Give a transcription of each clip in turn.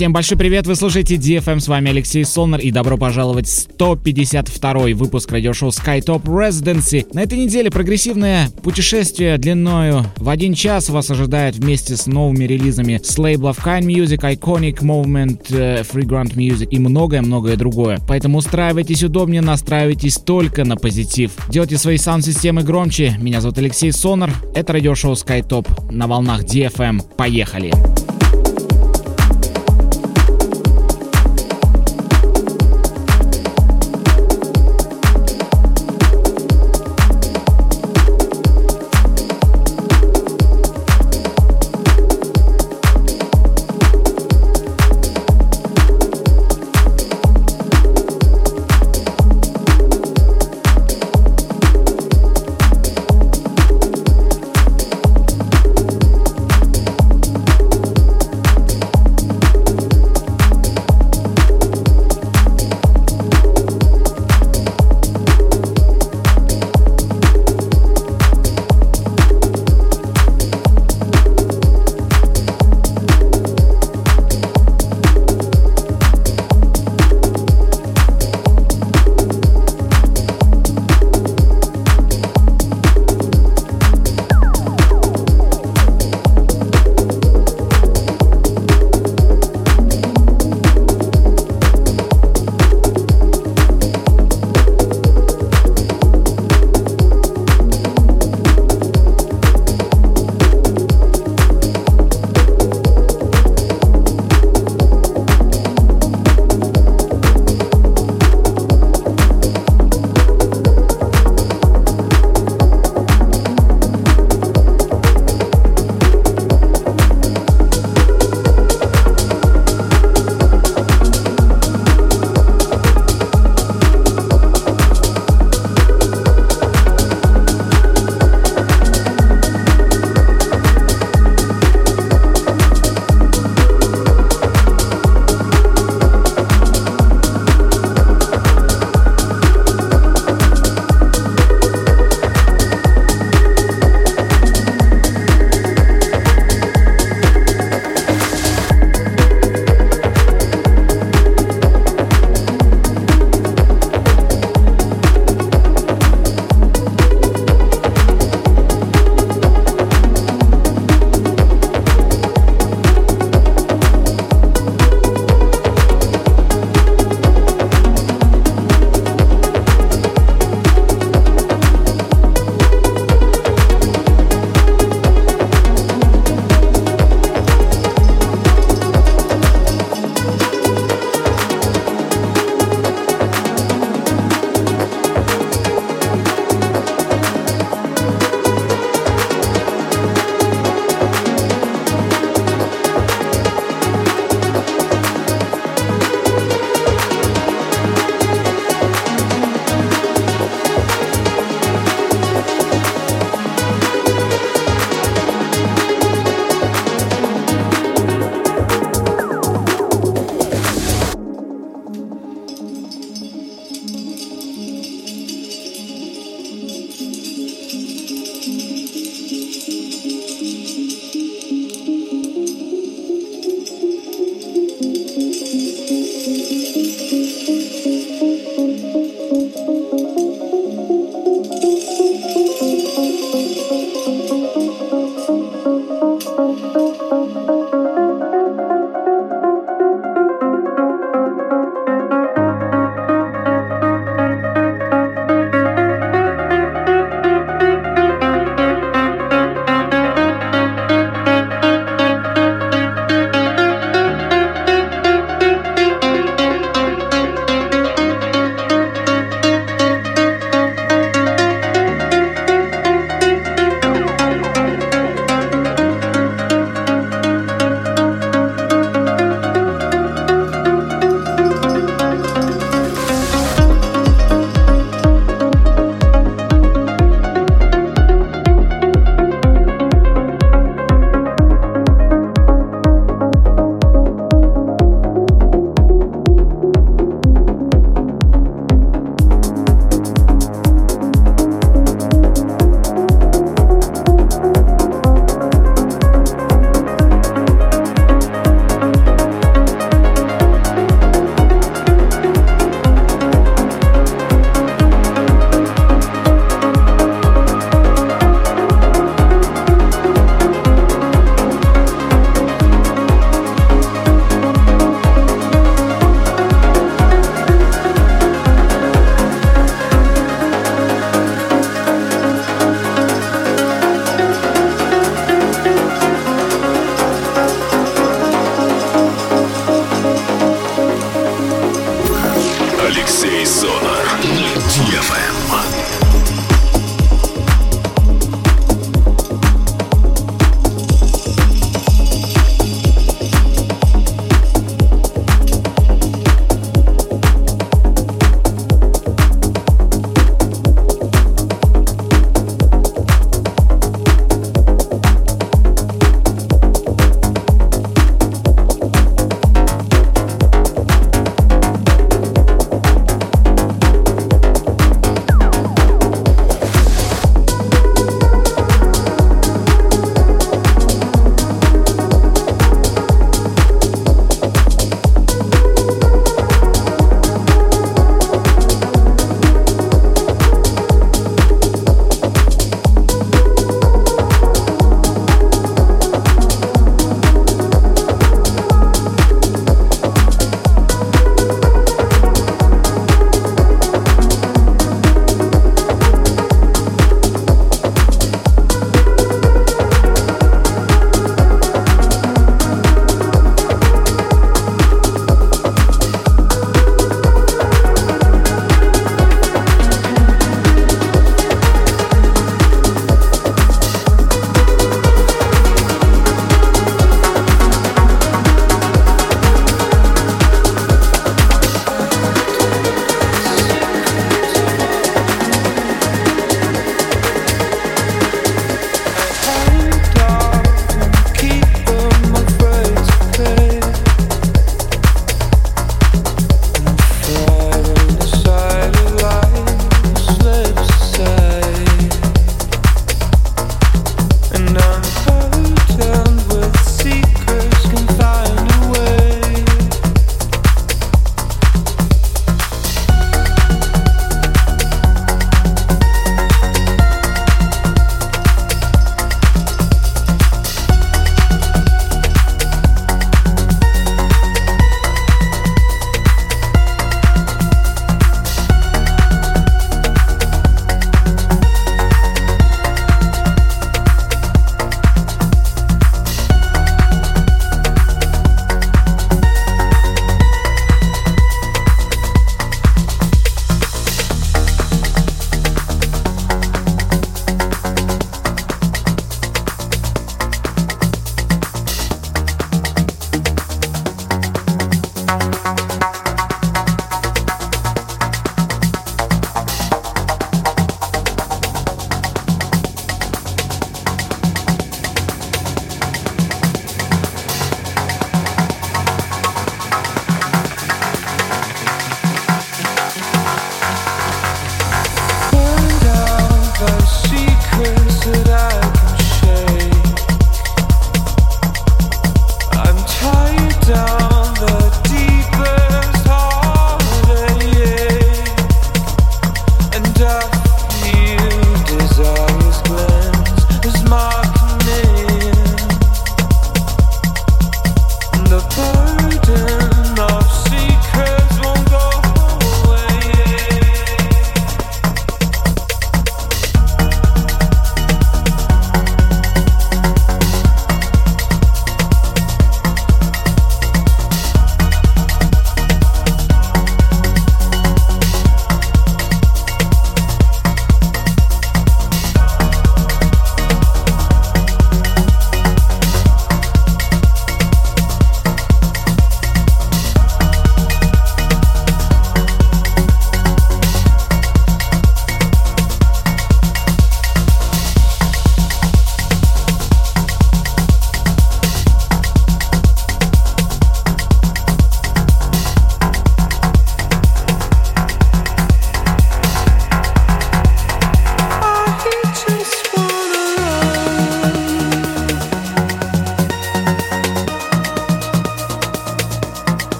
Всем большой привет, вы слушаете DFM, с вами Алексей Солнер и добро пожаловать в 152 выпуск радиошоу SkyTop Residency. На этой неделе прогрессивное путешествие длиною в один час вас ожидает вместе с новыми релизами с лейблов Kind Music, Iconic Movement, э, Free Grant Music и многое-многое другое. Поэтому устраивайтесь удобнее, настраивайтесь только на позитив. Делайте свои саунд-системы громче. Меня зовут Алексей Сонор, это радиошоу SkyTop на волнах DFM. Поехали! Поехали!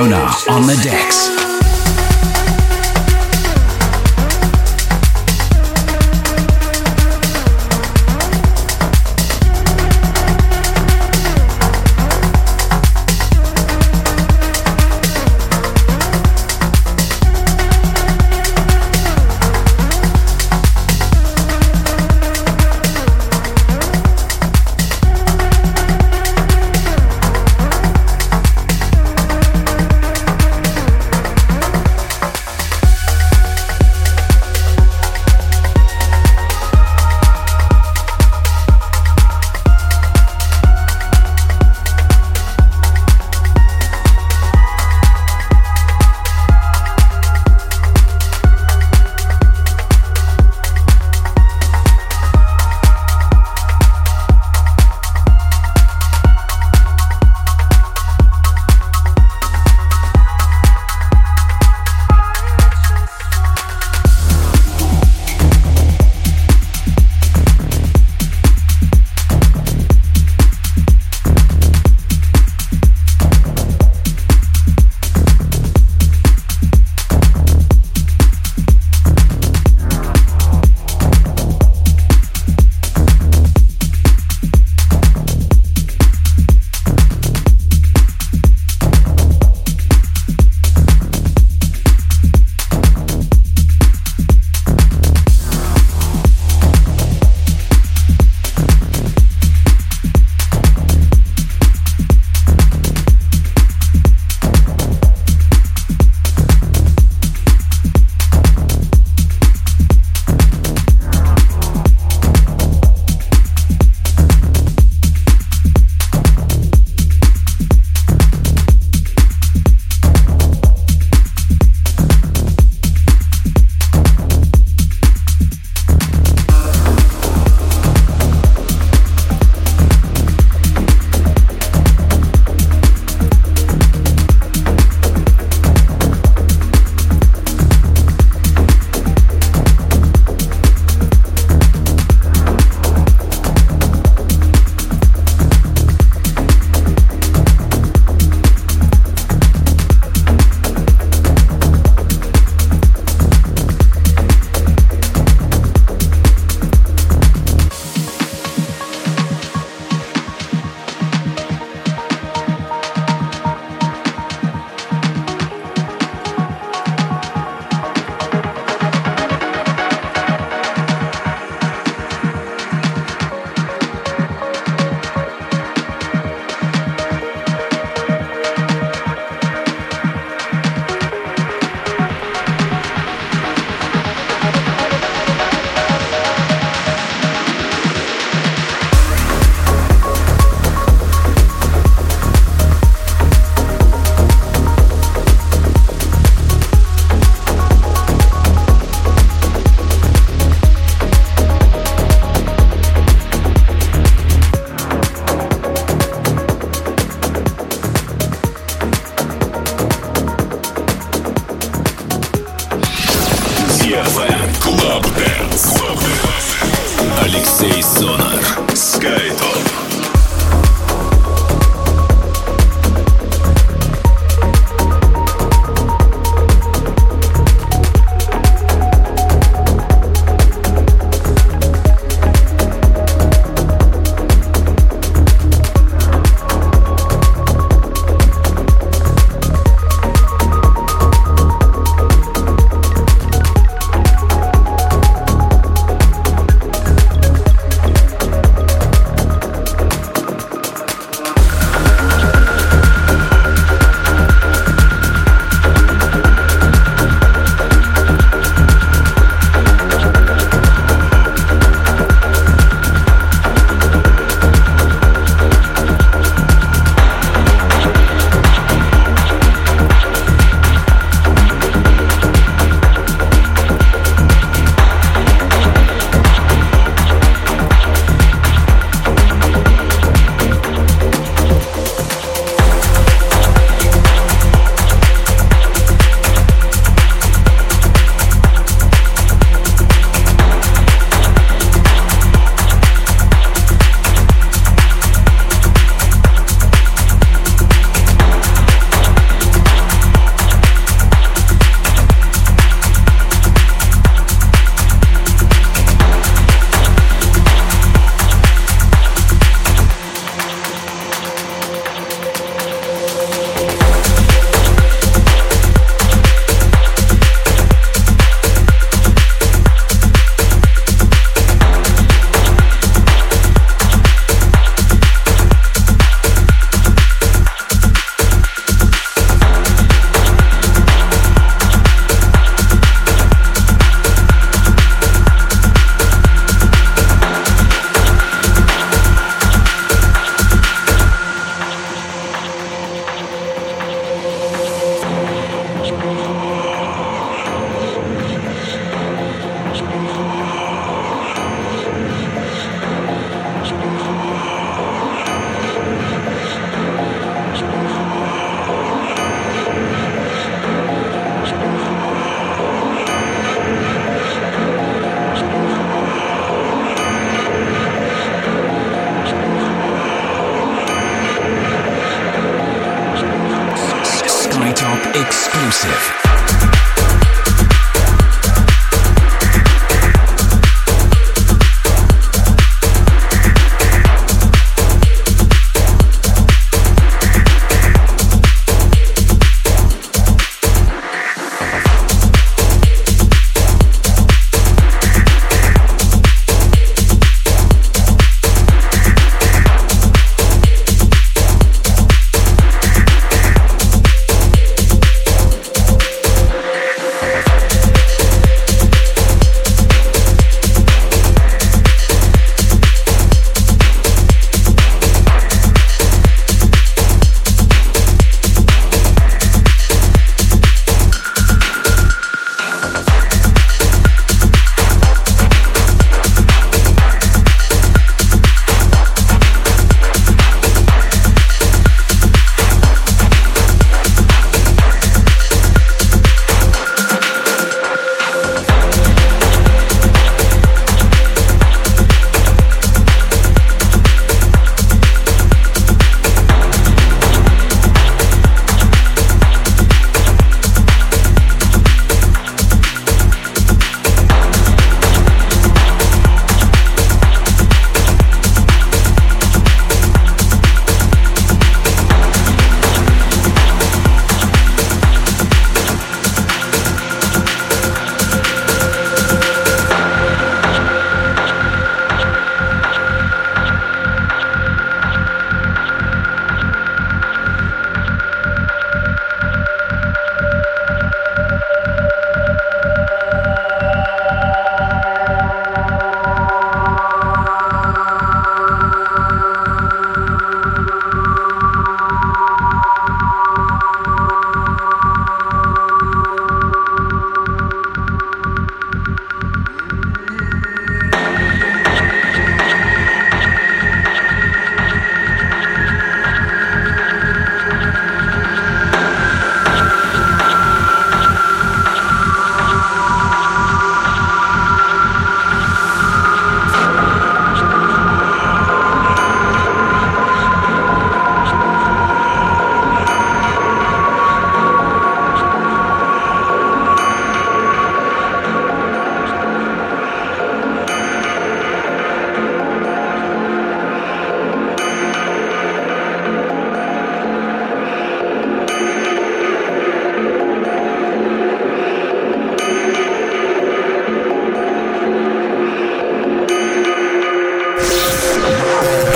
Sonar on the decks. Клаб Дэнс. Алексей Сонар. Скайдон.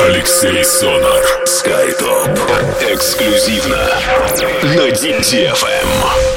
Алексей Сонар. Скайтоп. Эксклюзивно на DTFM.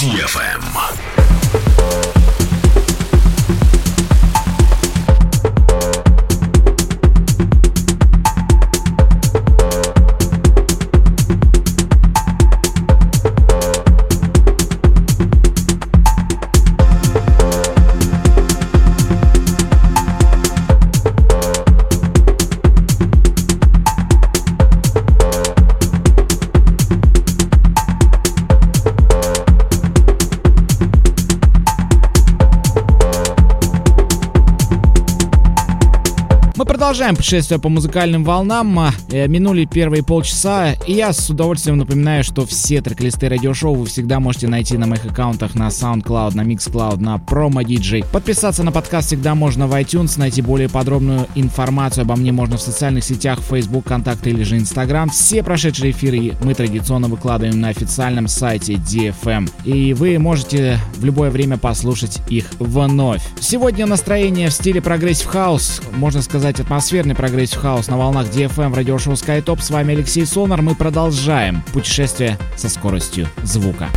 DFM. Продолжаем путешествие по музыкальным волнам. Э, минули первые полчаса, и я с удовольствием напоминаю, что все трек-листы радиошоу вы всегда можете найти на моих аккаунтах на SoundCloud, на Mixcloud, на Promo DJ. Подписаться на подкаст всегда можно в iTunes, найти более подробную информацию обо мне можно в социальных сетях, Facebook, ВКонтакте или же Instagram. Все прошедшие эфиры мы традиционно выкладываем на официальном сайте DFM, и вы можете в любое время послушать их вновь. Сегодня настроение в стиле progressive house, можно сказать, атмосфера атмосферный progressive house на волнах DFM в радиошоу SkyTop. С вами Алексей Сонар. Мы продолжаем путешествие со скоростью звука.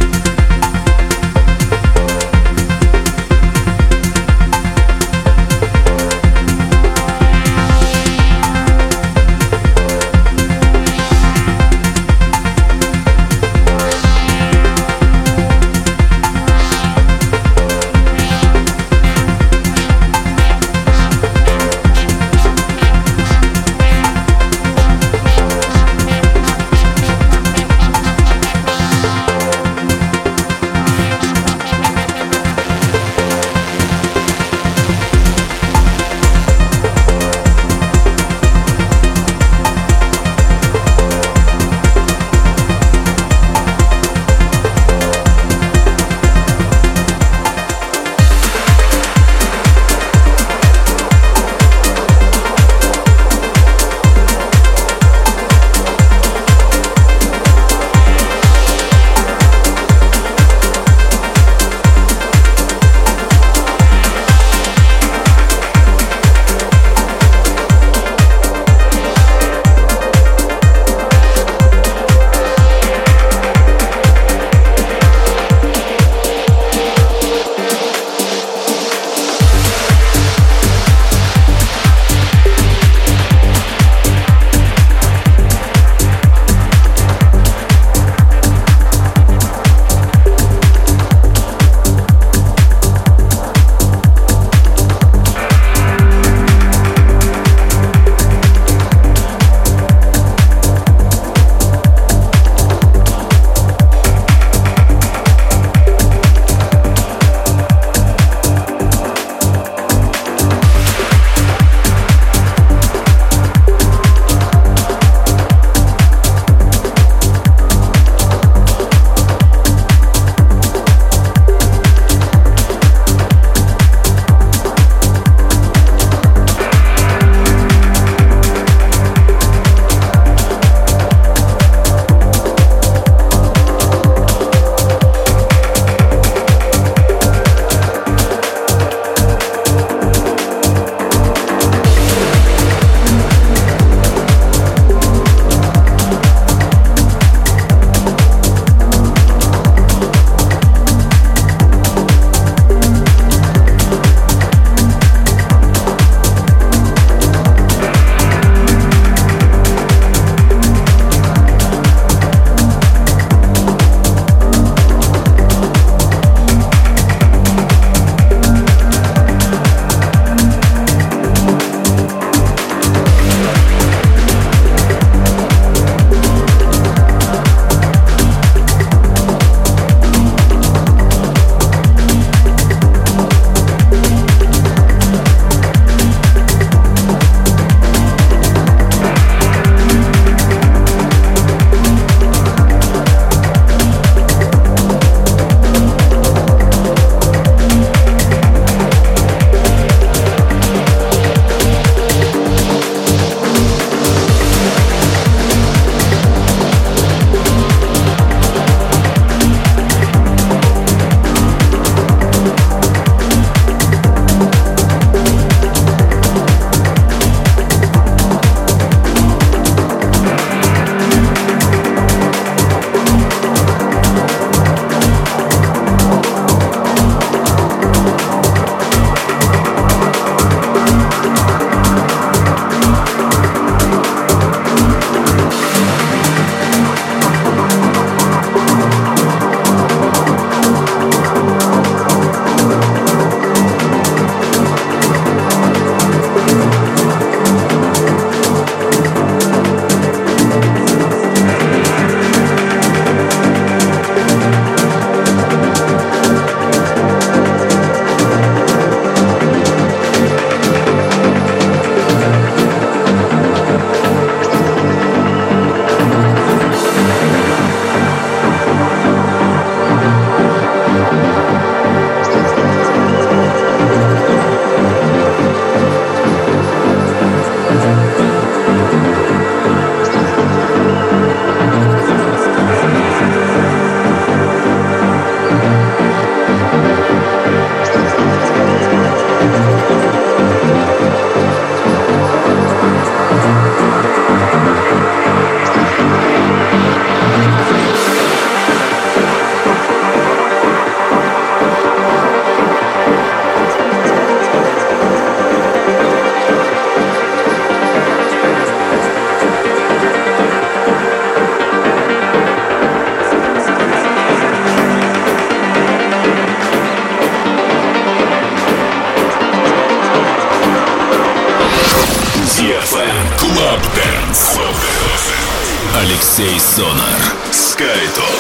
Алексей Сонар. Скайтоп.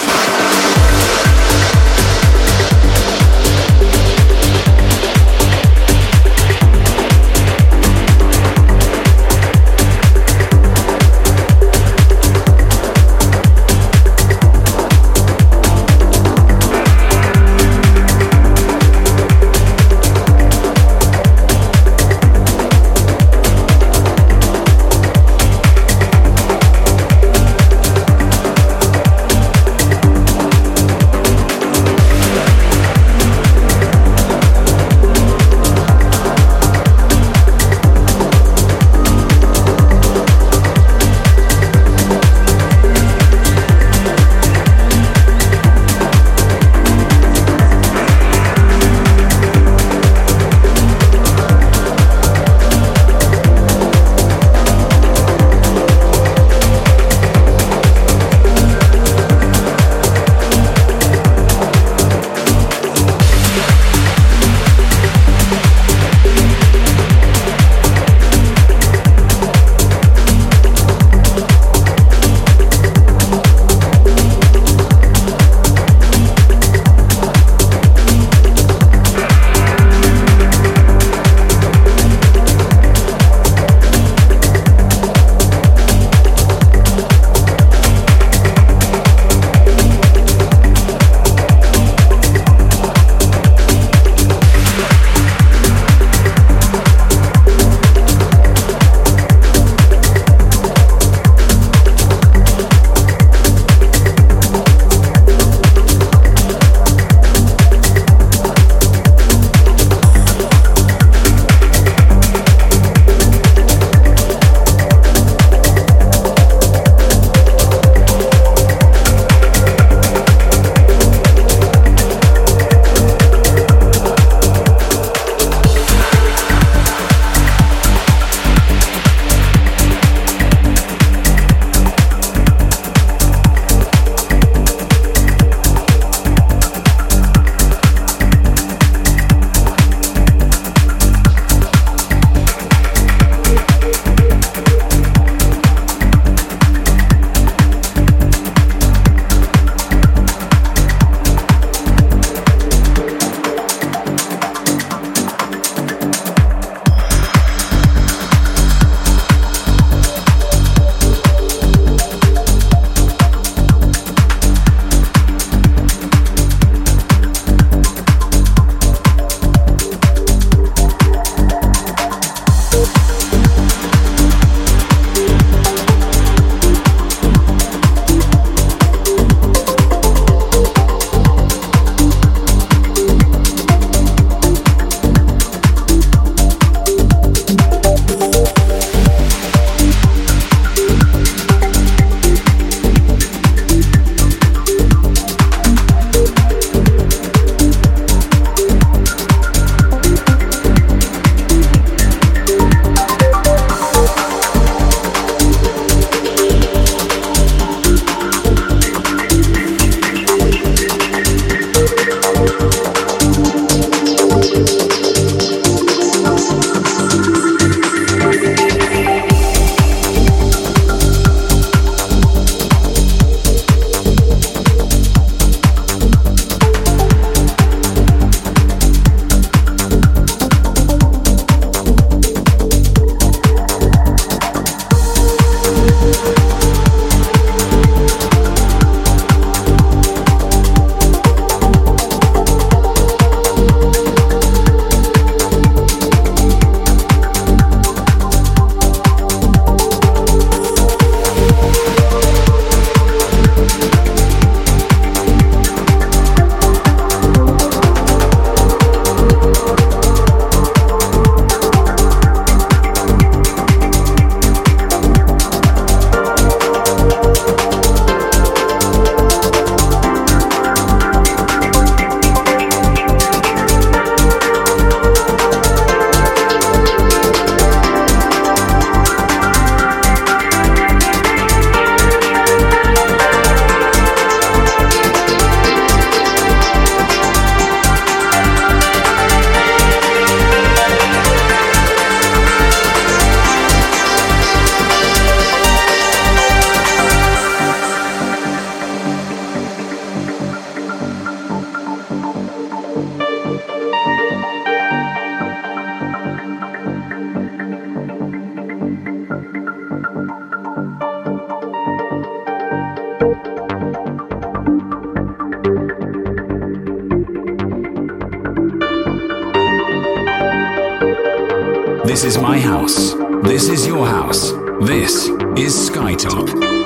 This is my house. This is your house. This is Skytop.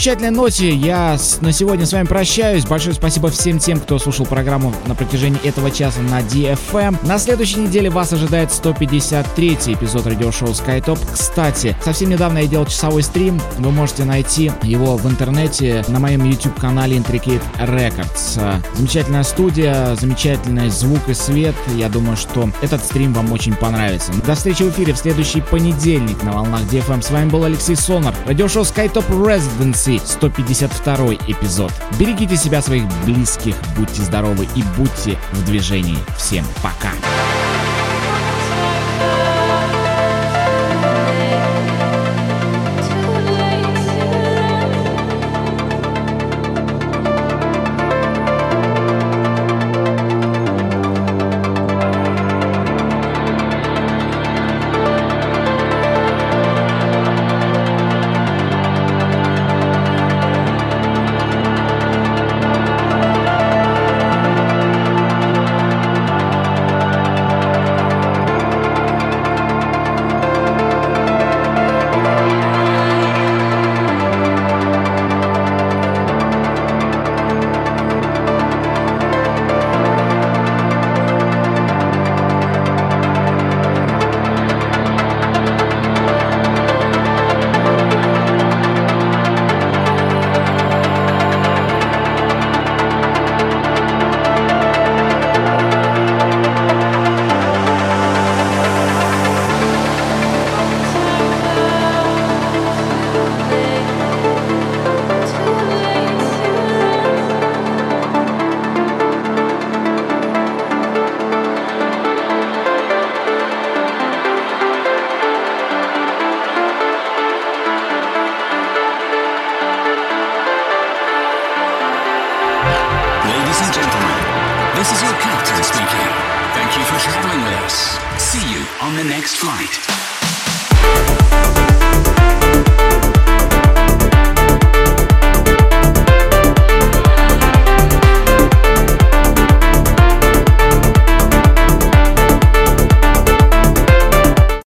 Замечательной ноте я на сегодня с вами прощаюсь. Большое спасибо всем тем, кто слушал программу на протяжении этого часа на DFM. На следующей неделе вас ожидает 153 эпизод радиошоу SkyTop. Кстати, совсем недавно я делал часовой стрим. Вы можете найти его в интернете на моем YouTube-канале Intricate Records. Замечательная студия, замечательный звук и свет. Я думаю, что этот стрим вам очень понравится. До встречи в эфире в следующий понедельник на волнах DFM. С вами был Алексей Сонар. Радиошоу SkyTop Residency 152 эпизод. Берегите себя, своих близких, будьте здоровы и будьте в движении. Всем пока! traveling